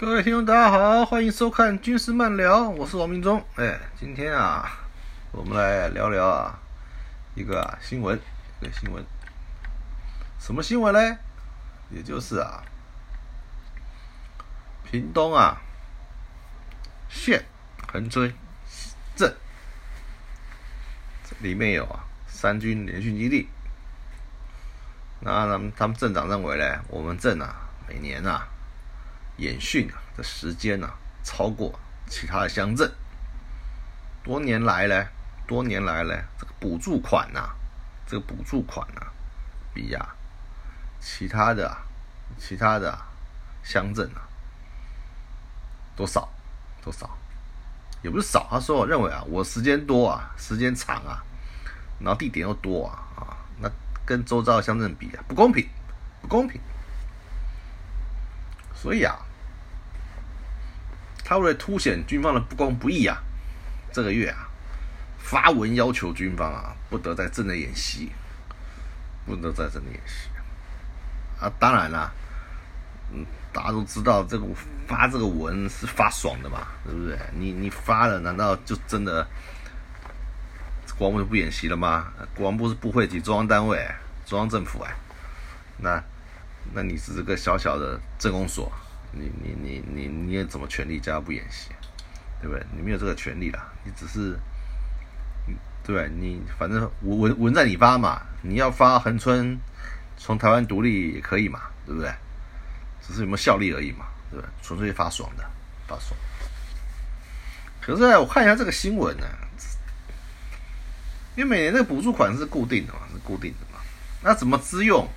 各位听众，大家好，欢迎收看军事漫聊，我是王明忠。哎，今天啊，我们来聊聊啊一个新闻，一个新闻，什么新闻呢？也就是啊，屏东啊县横村镇里面有啊三军联训基地。那他们他们镇长认为呢，我们镇啊每年啊。演训啊的时间呢，超过其他的乡镇。多年来呢，多年来呢，这个补助款呐，这个补助款呐，比呀其他的其他的乡镇啊多少多少，也不是少。他说我认为啊，我时间多啊，时间长啊，然后地点又多啊啊，那跟周遭乡镇比啊，不公平，不公平。所以啊。他为了凸显军方的不公不义啊，这个月啊发文要求军方啊不得在镇内演习，不得在镇内演习啊。当然啦，嗯，大家都知道这个发这个文是发爽的嘛，对不对？你你发了，难道就真的国防部就不演习了吗？国防部是部会级中央单位，中央政府哎，那那你是这个小小的政工所。你你你你你有怎么权利叫他不演习，对不对？你没有这个权利啦，你只是，对不对？你反正文文文在你发嘛，你要发横村从台湾独立也可以嘛，对不对？只是有没有效力而已嘛，对不对？纯粹发爽的，发爽。可是我看一下这个新闻呢，因为每年这个补助款是固定的嘛，是固定的嘛，那怎么支用？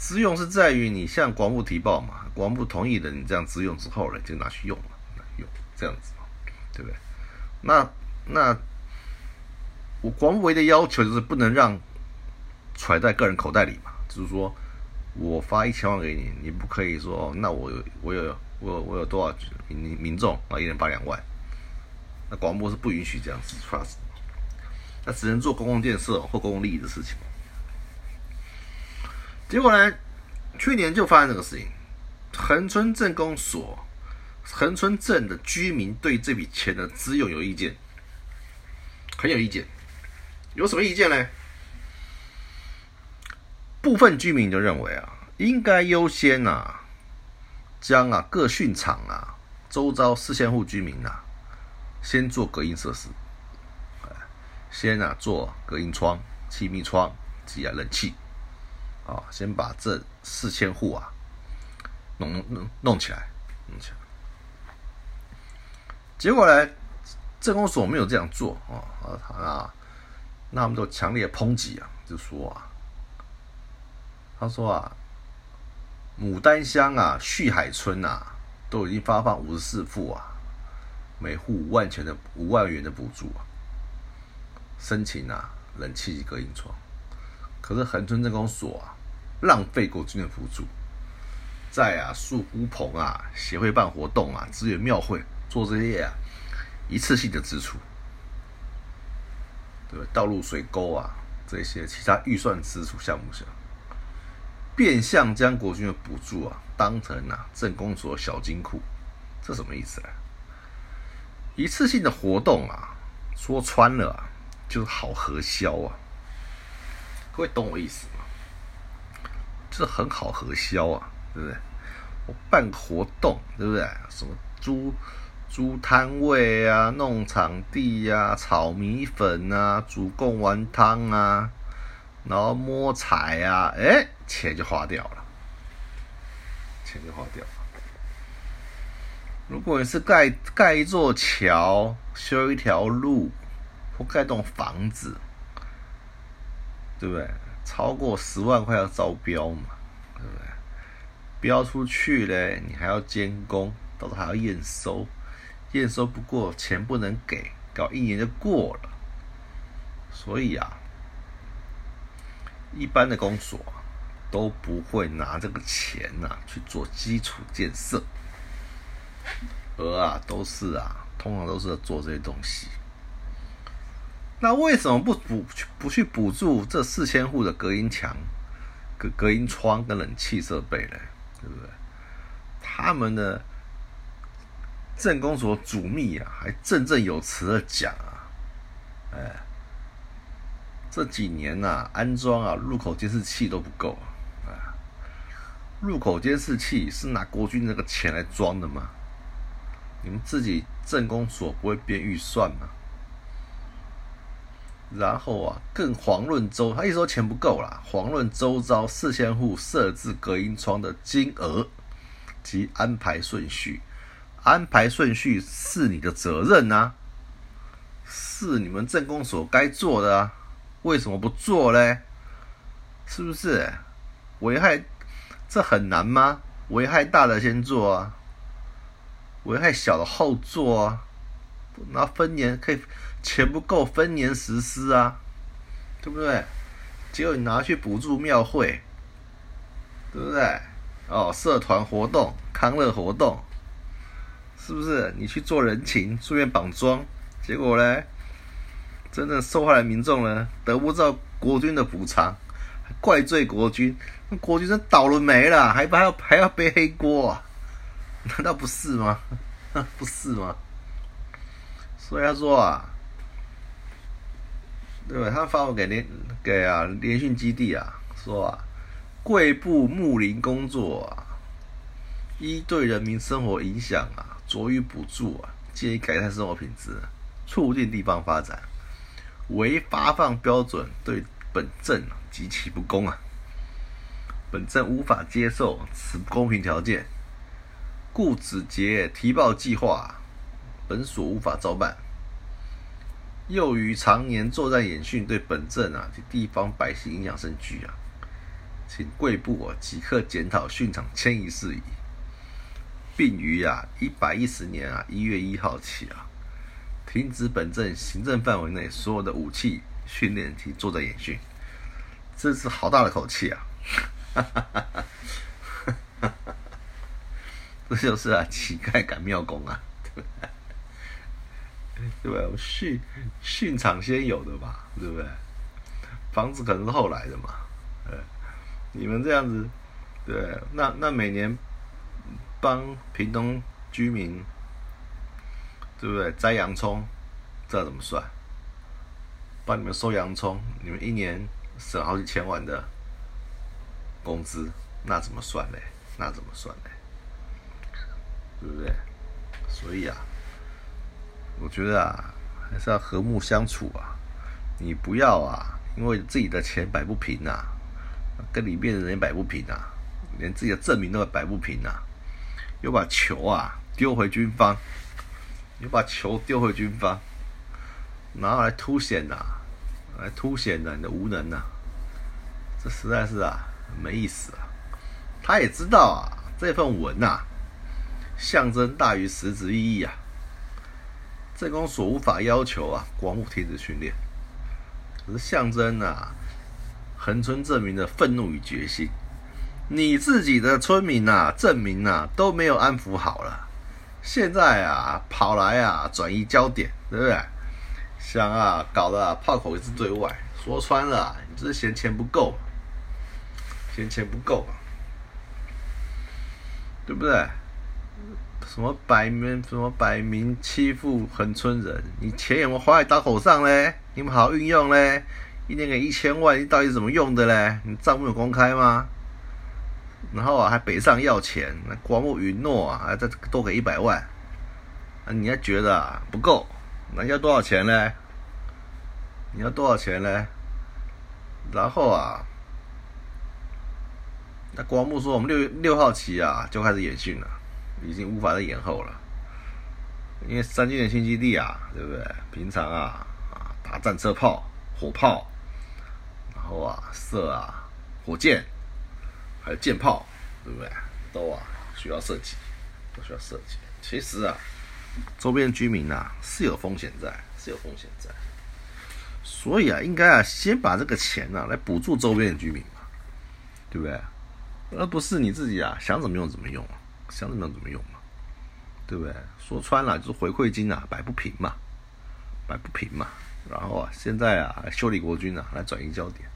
支用是在于你向国防部提报嘛，国防部同意的，你这样支用之后呢，就拿去用了，用这样子，对不对？那那我国防部唯一的要求就是不能让揣在个人口袋里嘛，就是说我发一千万给你，你不可以说那我有我有我我有多少民民众啊，一人发两万，那广播是不允许这样子发，那只能做公共建设或公共利益的事情。结果呢？去年就发生这个事情，恒春镇公所、恒春镇的居民对这笔钱的支用有意见，很有意见。有什么意见呢？部分居民就认为啊，应该优先啊，将啊各训场啊周遭四千户居民啊，先做隔音设施，先啊做隔音窗、气密窗及啊冷气。啊，先把这四千户啊弄弄弄起来，弄起来。结果呢，政工所没有这样做啊啊，那他们都强烈抨击啊，就说啊，他说啊，牡丹乡啊、旭海村啊，都已经发放五十四户啊，每户五万钱的五万元的补助啊，申请啊冷气及隔音窗。可是恒春镇公所啊。浪费国军的辅助，在啊树屋棚啊协会办活动啊支援庙会做这些啊一次性的支出，对吧？道路水沟啊这些其他预算支出项目上，变相将国军的补助啊当成啊镇公所小金库，这什么意思呢？一次性的活动啊，说穿了啊就是好核销啊，各位懂我意思这很好核销啊，对不对？我办活动，对不对？什么租租摊位啊，弄场地呀，炒米粉啊，煮贡丸汤啊，然后摸彩啊，哎，钱就花掉了，钱就花掉了。如果你是盖盖一座桥、修一条路或盖栋房子，对不对？超过十万块要招标嘛，对不对？标出去嘞，你还要监工，到时候还要验收，验收不过钱不能给，搞一年就过了。所以啊，一般的公所都不会拿这个钱呐去做基础建设，而啊都是啊，通常都是做这些东西。那为什么不补不去补助这四千户的隔音墙、隔隔音窗跟冷气设备呢？对不对？他们的政工所主秘啊，还振振有词的讲啊，哎，这几年呐，安装啊入口监视器都不够啊，入口监视器是拿国军那个钱来装的吗？你们自己政工所不会编预算吗？然后啊，更遑论周，他一说钱不够啦，遑论周遭四千户设置隔音窗的金额及安排顺序，安排顺序是你的责任呐，是你们政工所该做的啊，为什么不做嘞？是不是？危害这很难吗？危害大的先做啊，危害小的后做啊，那分年可以。钱不够分年实施啊，对不对？结果你拿去补助庙会，对不对？哦，社团活动、康乐活动，是不是？你去做人情，顺便绑桩，结果呢，真正受害的民众呢，得不到国军的补偿，怪罪国军，那国军真倒了霉了，还还要还要背黑锅，难道不是吗？不是吗？所以他说啊。对吧？他发我给连给啊联训基地啊，说啊，贵部睦邻工作啊，依对人民生活影响啊，着予补助啊，建议改善生活品质，促进地方发展，唯发放标准对本镇极其不公啊，本镇无法接受此不公平条件，故止结提报计划，本所无法照办。又于常年作战演训对本镇啊及地方百姓影响甚巨啊，请贵部啊即刻检讨训场迁移事宜，并于啊一百一十年啊一月一号起啊，停止本镇行政范围内所有的武器训练及作战演训。这是好大的口气啊！哈哈哈哈哈哈！这就是啊乞丐赶庙工啊！对不对？对不对训训场先有的嘛，对不对？房子可能是后来的嘛，呃，你们这样子，对，那那每年帮屏东居民，对不对？摘洋葱，这怎么算？帮你们收洋葱，你们一年省好几千万的工资，那怎么算呢？那怎么算呢？对不对？所以啊。我觉得啊，还是要和睦相处啊。你不要啊，因为自己的钱摆不平呐，跟里面的人摆不平啊，连自己的证明都摆不平啊，又把球啊丢回军方，又把球丢回军方，然后来凸显呐，来凸显的你的无能呐，这实在是啊没意思啊。他也知道啊，这份文呐，象征大于实质意义啊。政工所无法要求啊，国务停止训练，可是象征啊，横村证明的愤怒与决心。你自己的村民呐、证明呐都没有安抚好了，现在啊跑来啊转移焦点，对不对？想啊搞得炮口一直对外，说穿了，你就是嫌钱不够，嫌钱不够，对不对？什么摆明什么摆明欺负横村人？你钱有没有花在刀口上嘞？你们好好运用嘞！一年给一千万，你到底怎么用的嘞？你账目有公开吗？然后啊，还北上要钱，那光木允诺啊，还再多给一百万，啊，你还觉得啊不够？那要多少钱嘞？你要多少钱嘞？然后啊，那光木说我们六六号起啊就开始演训了。已经无法再延后了，因为三军的新基地啊，对不对？平常啊啊打战车炮、火炮，然后啊射啊火箭，还有舰炮，对不对？都啊需要设计，都需要设计。其实啊，周边居民呐是有风险在，是有风险在，所以啊，应该啊先把这个钱呐来补助周边的居民嘛，对不对？而不是你自己啊想怎么用怎么用。想怎么样怎么用嘛，对不对？说穿了就是回馈金啊，摆不平嘛，摆不平嘛。然后啊，现在啊，修理国军啊，来转移焦点，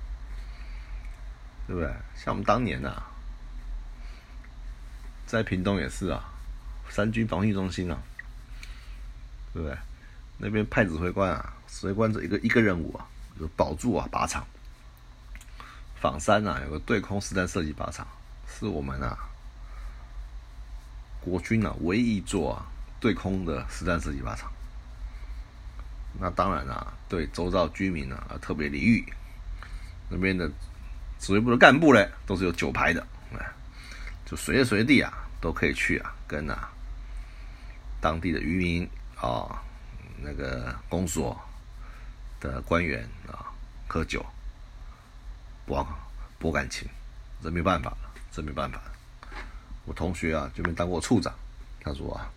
对不对？像我们当年呐，在屏东也是啊，三军防御中心啊，对不对？那边派指挥官啊，指挥官这一个一个任务啊，就保住啊靶场。仿山啊，有个对空实弹射击靶场，是我们啊国军啊唯一一座对空的实战射击靶场。那当然啊，对周遭居民啊特别礼遇。那边的指挥部的干部呢，都是有九排的，哎，就随时随地啊都可以去啊，跟啊当地的渔民啊，那个公所的官员啊喝酒。博博感情，这没办法，这没办法。我同学啊，这边当过处长，他说啊，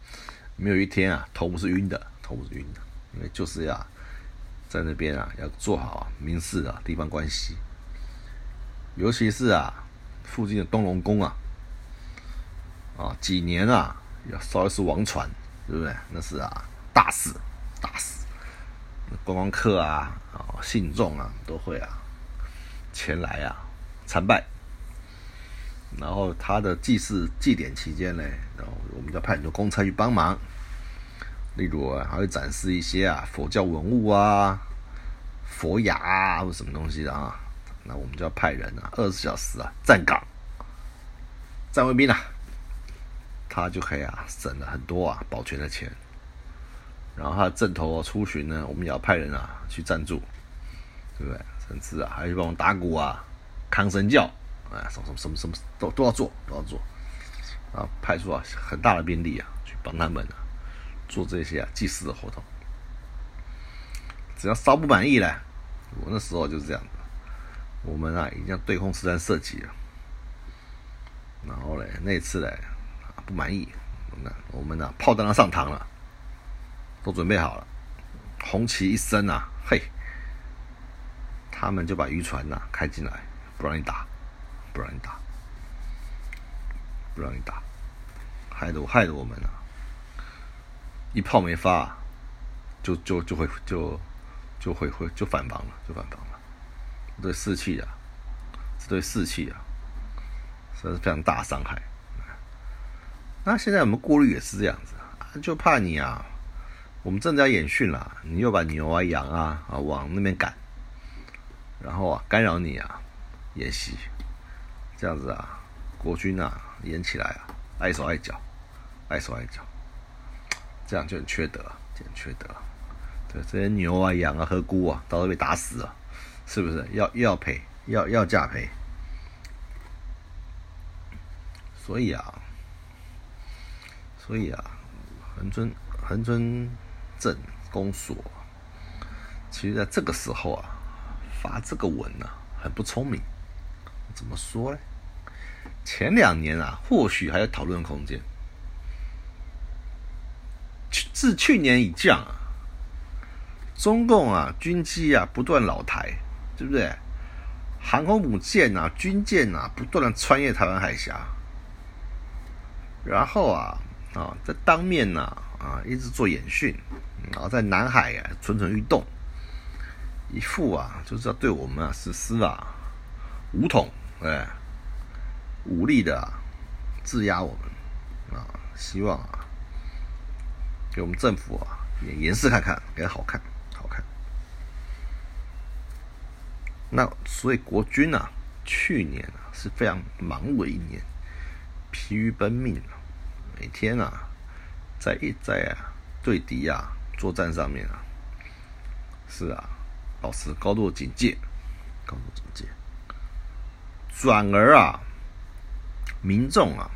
没有一天啊，头不是晕的，头不是晕的，因为就是要在那边啊，要做好民事的地方关系，尤其是啊，附近的东龙宫啊，啊，几年啊，要烧一次王船，对不对？那是啊，大事，大事，观光客啊，啊，信众啊，都会啊。前来啊参拜，然后他的祭祀祭典期间呢，然后我们就派很多公差去帮忙，例如还会展示一些啊佛教文物啊、佛牙啊或什么东西的啊，那我们就要派人啊二十四小时啊站岗，站卫兵啊，他就可以啊省了很多啊保全的钱，然后他的阵头出巡呢，我们也要派人啊去赞助，对不对？甚至啊，还去帮我们打鼓啊、扛神教，啊，什么什么什么什么都都要做，都要做，啊，派出啊很大的兵力啊，去帮他们啊做这些啊祭祀的活动。只要稍不满意呢，我那时候就是这样的，我们啊已经对空实弹射击了，然后嘞那次嘞不满意，那我们呢炮弹要上膛了，都准备好了，红旗一升啊，嘿。他们就把渔船呐开进来，不让你打，不让你打，不让你打，害得我害得我们啊，一炮没发，就就就会就就会会就反防了，就反防了。这对士气啊，这对士气啊，这是非常大伤害。那现在我们过滤也是这样子，就怕你啊，我们正在演训了，你又把牛啊羊啊啊往那边赶。然后啊，干扰你啊，演习，这样子啊，国军啊演起来啊，碍手碍脚，碍手碍脚，这样就很缺德，就很缺德。对这些牛啊、羊啊、和菇啊，到时候被打死了，是不是？要要赔，要要价赔。所以啊，所以啊，横村横村镇公所，其实在这个时候啊。发这个文呢，很不聪明。怎么说呢？前两年啊，或许还有讨论空间。自去年以降啊，中共啊军机啊不断老台，对不对？航空母舰啊、军舰啊不断的穿越台湾海峡，然后啊啊在当面呢啊一直做演训，然后在南海啊蠢蠢欲动。一副啊，就是要对我们啊实施啊武统哎武力的质压我们啊，希望啊给我们政府啊也演示看看，给好看好看。那所以国军啊，去年啊是非常忙碌的一年，疲于奔命，每天啊在一在啊对敌啊作战上面啊，是啊。保持高度警戒，高度警戒。转而啊，民众啊，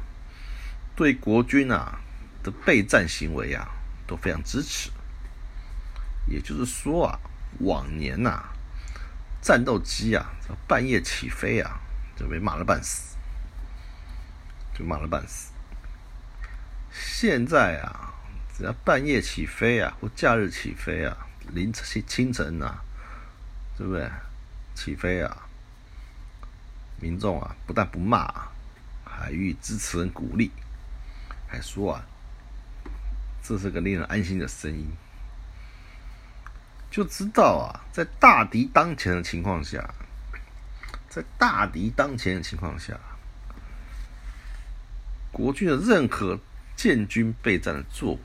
对国军啊的备战行为啊都非常支持。也就是说啊，往年呐，战斗机啊半夜起飞啊就被骂了半死，就骂了半死。现在啊，只要半夜起飞啊，或假日起飞啊，凌晨清晨啊。对不对？起飞啊！民众啊，不但不骂，还予以支持和鼓励，还说啊，这是个令人安心的声音。就知道啊，在大敌当前的情况下，在大敌当前的情况下，国军的任何建军备战的作为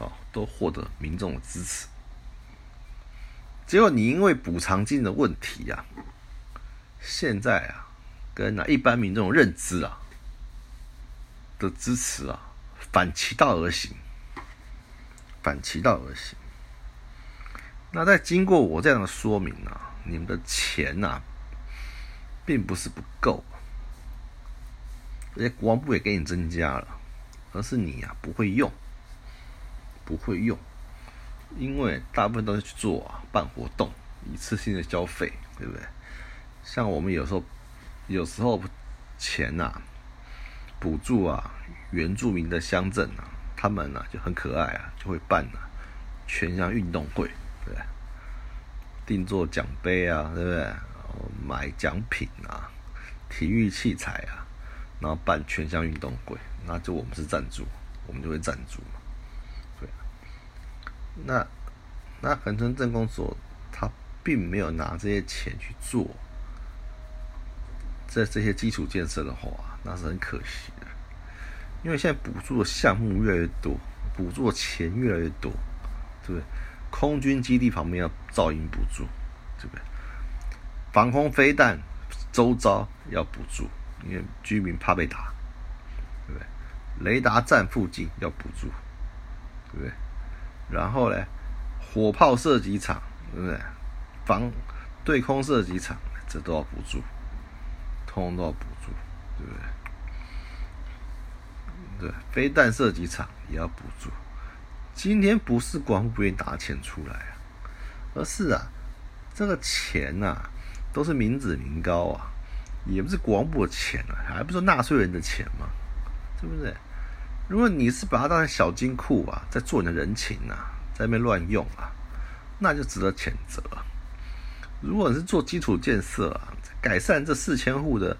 啊，都获得民众的支持。结果你因为补偿金的问题呀，现在啊，跟那一般民众认知啊的支持啊反其道而行，反其道而行。那在经过我这样的说明啊，你们的钱呐，并不是不够，而且国防部也给你增加了，而是你呀不会用，不会用。因为大部分都是去做啊，办活动，一次性的消费，对不对？像我们有时候，有时候钱呐，补助啊，原住民的乡镇啊，他们呢就很可爱啊，就会办啊全乡运动会，对不对？定做奖杯啊，对不对？买奖品啊，体育器材啊，然后办全乡运动会，那就我们是赞助，我们就会赞助对。那那恒春镇公所，他并没有拿这些钱去做这这些基础建设的话，那是很可惜的。因为现在补助的项目越来越多，补助的钱越来越多，对不对？空军基地旁边要噪音补助，对不对？防空飞弹周遭要补助，因为居民怕被打，对不对？雷达站附近要补助，对不对？然后呢，火炮射击场，对不对？防对空射击场，这都要补助，通通都要补助，对不对？对，飞弹射击场也要补助。今天不是国防部不愿意拿钱出来啊，而是啊，这个钱呐，都是民脂民膏啊，也不是国防部的钱啊，还不是纳税人的钱吗？对不对？如果你是把它当成小金库啊，在做你的人情啊，在那边乱用啊，那就值得谴责。如果你是做基础建设啊，改善这四千户的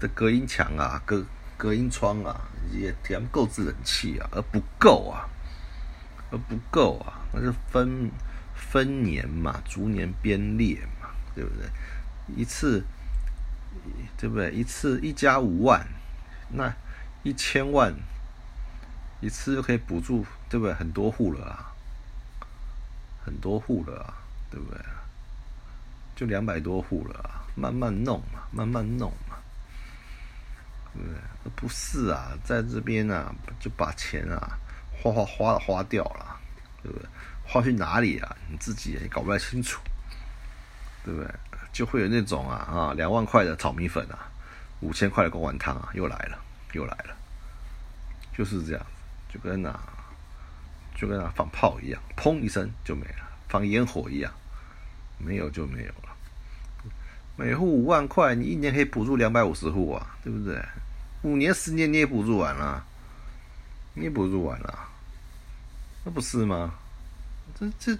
的隔音墙啊、隔隔音窗啊，也填购置冷气啊，而不够啊，而不够啊，那就分分年嘛，逐年编列嘛，对不对？一次，对不对？一次一家五万，那一千万。一次就可以补助，对不对？很多户了啊，很多户了啊，对不对？就两百多户了，慢慢弄嘛，慢慢弄嘛，对不？是啊，在这边啊，就把钱啊花花花花掉了，对不对？花去哪里啊？你自己也搞不太清楚，对不对？就会有那种啊啊，两万块的炒米粉啊，五千块的锅碗汤啊，又来了，又来了，就是这样。就跟那，就跟那放炮一样，砰一声就没了；放烟火一样，没有就没有。每户五万块，你一年可以补助两百五十户啊，对不对？五年、十年你也补助完了，你也补助完了，那不是吗？这这，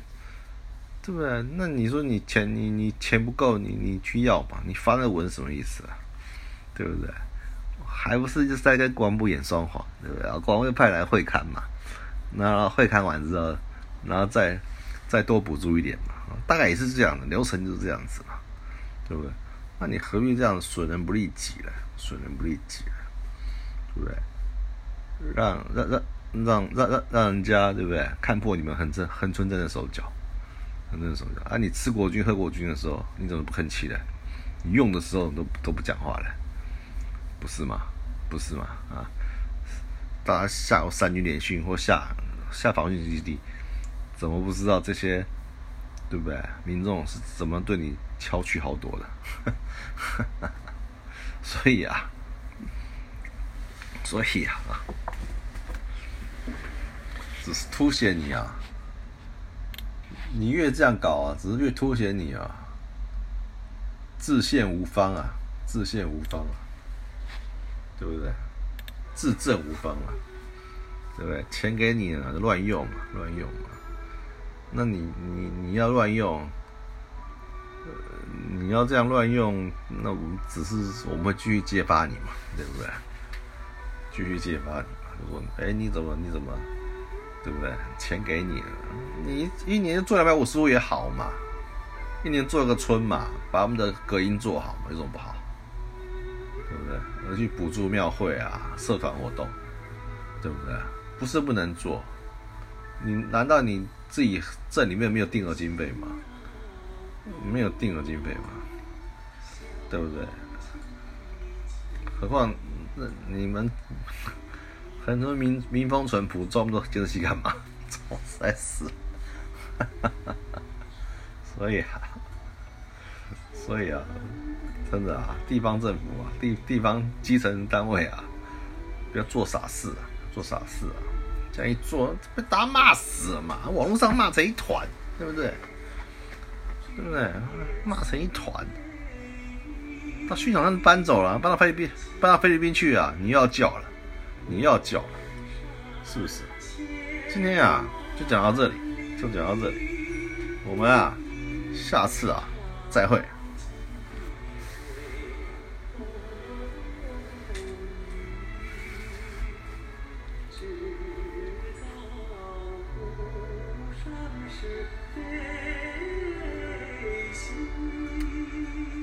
对不对？那你说你钱你你钱不够，你你去要嘛？你发那文什么意思啊？对不对？还不是就是在跟国防部演双簧，对不对？然后国防部派来会看嘛，那会看完之后，然后再再多补助一点嘛，大概也是这样的流程，就是这样子嘛，对不对？那你何必这样损人不利己呢？损人不利己，对不对？让让让让让让让人家对不对？看破你们很真很纯真的手脚，很真的手脚啊！你吃国军喝国军的时候，你怎么不吭气呢？你用的时候都都不讲话了。不是吗？不是吗？啊！大家下三军联训或下下防御基地，怎么不知道这些？对不对？民众是怎么对你敲取好多的？所以啊，所以啊，只是凸显你啊，你越这样搞啊，只是越凸显你啊，自陷无方啊，自陷无方啊。对不对？自证无方啊，对不对？钱给你了，乱用嘛，乱用嘛。那你你你要乱用，你要这样乱用，那我们只是我们会继续揭发你嘛，对不对？继续揭发你嘛。如果哎你怎么你怎么，对不对？钱给你了，你一年做两百五十户也好嘛，一年做个村嘛，把我们的隔音做好嘛，有什么不好？对不对？要去补助庙会啊、社团活动，对不对？不是不能做，你难道你自己镇里面没有定额经费吗？没有定额经费吗？对不对？何况那你们 很多民民风淳朴，这么多监视干嘛？操，实在是，所以啊，所以啊，真的啊，地方政府啊，地地方基层单位啊，不要做傻事啊，做傻事啊，这样一做被大家骂死了嘛，网络上骂成一团，对不对？对不对？骂成一团。到训场上搬走了，搬到菲律宾，搬到菲律宾去啊！你要叫了，你要叫了，是不是？今天啊，就讲到这里，就讲到这里，我们啊，下次啊，再会。